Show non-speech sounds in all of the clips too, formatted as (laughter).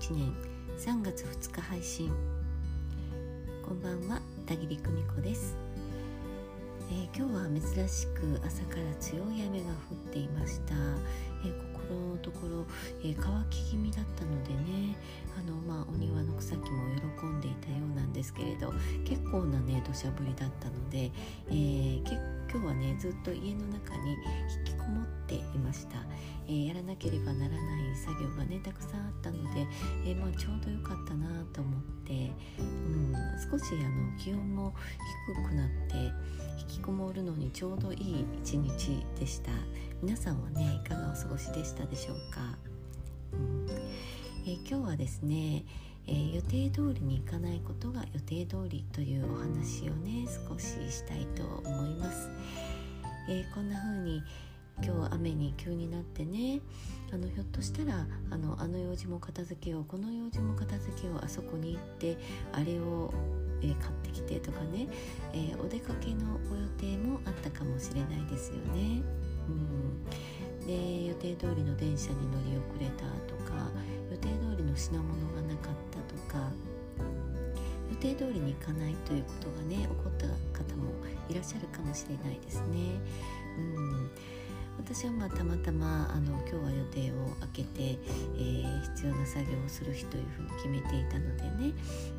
年。3月2日配信。こんばんは田切久美子です、えー、今日は珍しく朝から強い雨が降っていました、えー、心のところ、えー、乾き気味だったのでね。あの、まあ、お庭の草木も喜んでいたようなんですけれど結構なね土砂降りだったので、え今日はねずっと家の中に引きした、えー、やらなければならない作業がねたくさんあったので、えー、まあ、ちょうどよかったなと思って、うん、少しあの気温も低くなって引きこもるのにちょうどいい一日でした。皆さんはねいかがお過ごしでしたでしょうか、うん。えー、今日はですねえー、予定通りにいかないことが予定通りというお話をね少ししたいと思います、えー、こんな風に今日雨に急になってねあのひょっとしたらあのあの用事も片付けようこの用事も片付けようあそこに行ってあれを、えー、買ってきてとかね、えー、お出かけのご予定もあったかもしれないですよね。うん、で予定通りの電車に乗り遅れたとか予定通りの品物がなかったとか予定通りに行かないということがね起こった方もいらっしゃるかもしれないですね。うん私はまあたまたまあの今日は予定を空けて、えー、必要な作業をする日というふうに決めていたのでね、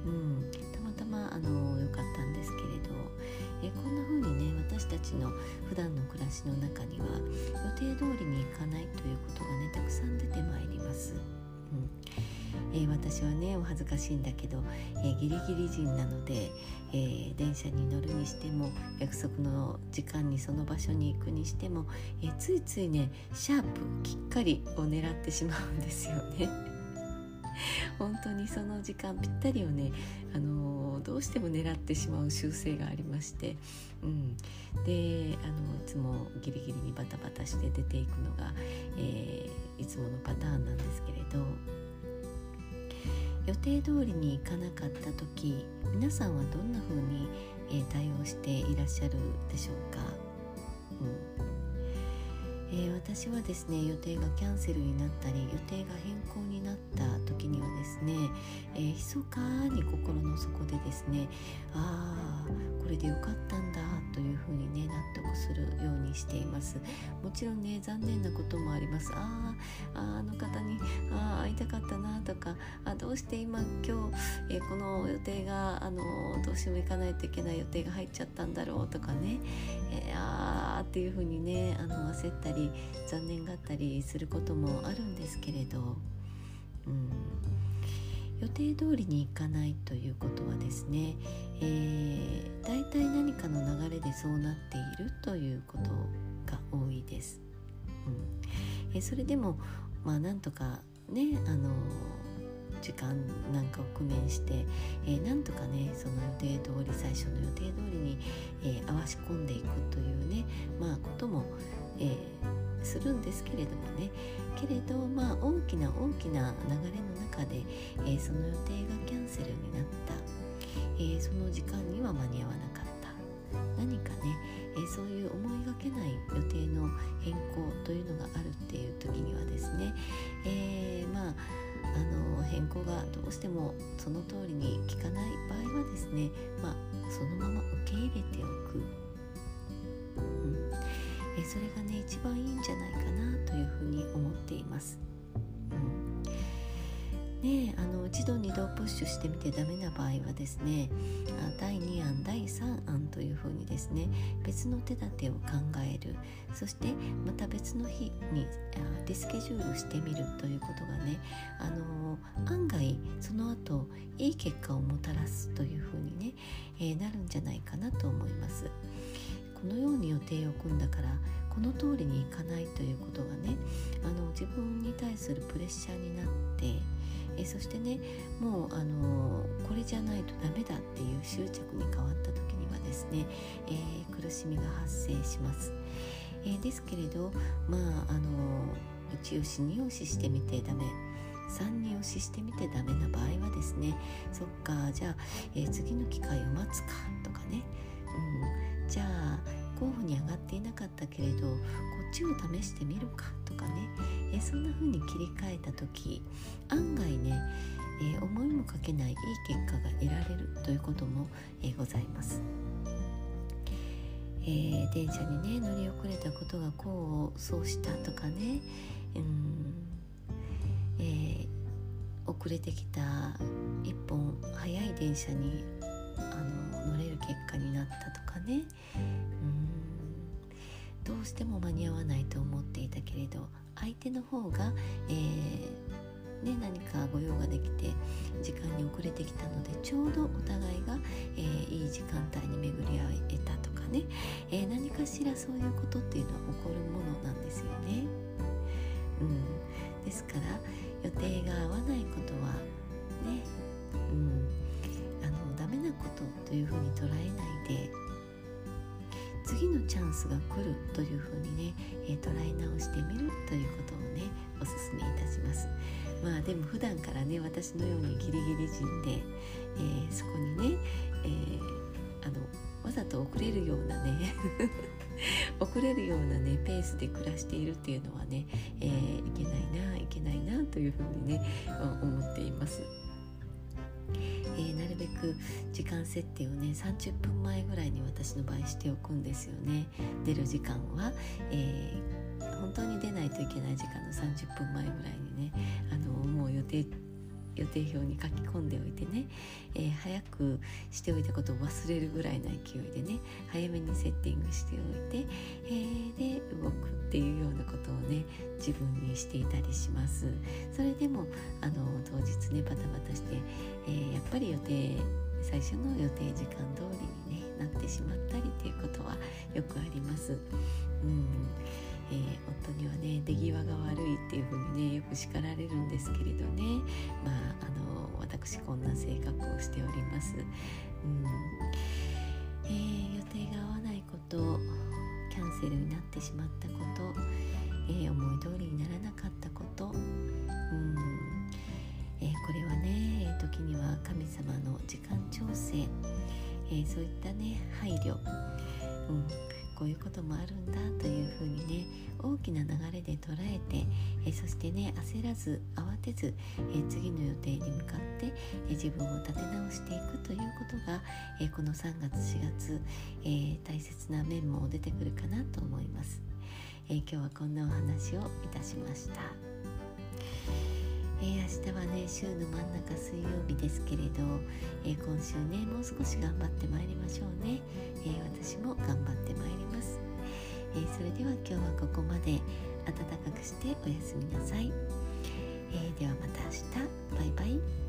うん、たまたまあの良かったんですけれど、えー、こんな風にね私たちの普段の暮らしの中には予定通りに行かないというこえー、私はねお恥ずかしいんだけど、えー、ギリギリ人なので、えー、電車に乗るにしても約束の時間にその場所に行くにしても、えついついねシャープきっかりを狙ってしまうんですよね。(laughs) 本当にその時間ぴったりをね、あのどうしても狙ってしまう習性がありまして、うん、であのいつもギリギリにバタバタして出ていくのが、えー、いつものパターンなんですけれど。予定通りに行かなかった時皆さんはどんな風に、え、対応していらっしゃるでしょうか、うん。えー、私はですね予定がキャンセルになったり予定が変更になった時にはですね、えー、密かに心の底でですねああこれでよかったんだというふうにね納得するようにしています。もちろんね残念なこともあります。あああの方にいたかったなとかあどうして今今日、えー、この予定があのどうしても行かないといけない予定が入っちゃったんだろうとかね、えー、あーっていうふうにねあの焦ったり残念がったりすることもあるんですけれど、うん、予定通りに行かないということはですね、えー、大体何かの流れでそうなっているということが多いです。うん。え、それでもまあなんとかねあの時間なんかを工面して、えー、なんとかねその予定通り最初の予定通りに、えー、合わし込んでいくというねまあことも、えー、するんですけれどもね。けれどまあ大きな大きな流れの中で、えー、その予定がキャンセルになった、えー、その時間には間に合わなかった何かね、えー、そういう思いがけない予定の変更というのがあるっていう時にはですね、えまああの変更がどうしてもその通りに効かない場合はですね、まあ、そのまま受け入れておく。うんえそれがね一番いいんじゃないかなというふうに思っています。ね、あの一度二度プッシュしてみてダメな場合はですね第2案第3案というふうにですね別の手立てを考えるそしてまた別の日にリスケジュールしてみるということがねあの案外その後いい結果をもたらすというふうにね、えー、なるんじゃないかなと思います。このように予定を組んだからこの通りにいかないということがねあの自分に対するプレッシャーになってえそしてねもうあのこれじゃないとダメだっていう執着に変わった時にはですね、えー、苦しみが発生します。えー、ですけれどまああの1押し2押ししてみてダメ3に押ししてみてダメな場合はですねそっかじゃあ、えー、次の機会を待つか、候補に上がっていなかったけれどこっちを試してみるかとかね、えそんな風に切り替えた時案外ね、え思いもかけないいい結果が得られるということも、えございます。えー、電車にね乗り遅れたことが功を奏したとかね、うん。えー、遅れてきた一本早い電車にあの乗れる結果になったとかね。うん。どうしても間に合わないと思っていたけれど相手の方が、えーね、何かご用ができて時間に遅れてきたのでちょうどお互いが、えー、いい時間帯に巡り合えたとかね、えー、何かしらそういうことっていうのは起こるものなんですよね。うん、ですから予定が合わないことはね、うん、あのダメなことというふうに捉えないでチャンスが来るというふうにね、えー、捉え直してみるということをねおすすめいたしますまあでも普段からね私のようにギリギリ人で、えー、そこにね、えー、あのわざと遅れるようなね (laughs) 遅れるようなねペースで暮らしているっていうのはね、えー、いけないないけないなというふうにね思っています。く時間設定をね30分前ぐらいに私の場合しておくんですよね。出る時間は、えー、本当に出ないといけない時間の30分前ぐらいにねあのもう予定予定表に書き込んでおいてね、えー、早くしておいたことを忘れるぐらいの勢いでね早めにセッティングしておいて、えー、で動くっていうようなことをね自分にしていたりしますそれでもあの当日ねバタバタして、えー、やっぱり予定最初の予定時間通りに、ね、なってしまったりっていうことはよくあります。うんえー、夫にはね出来が悪いっていう風にねよく叱られるんですけれどね。まああの私こんな性格をしております。うん。えー、予定が合わないことキャンセルになってしまったこと、えー、思い通りにならなかったこと、うん。えー、これはね時には神様の時間調整、えそういったね配慮、うん。こういうこともあるんだというふうにね大きな流れで捉えて、えそしてね焦らず慌てず、え次の予定に向かって、え自分を立て直していくということが、えこの3月4月、え大切な面も出てくるかなと思います、え今日はこんなお話をいたしました。えー、明日はね週の真ん中水曜日ですけれど、えー、今週ねもう少し頑張ってまいりましょうね、えー、私も頑張ってます、それでは今日はここまで。暖かくしておやすみなさい、えーではまた明日。バイバイ。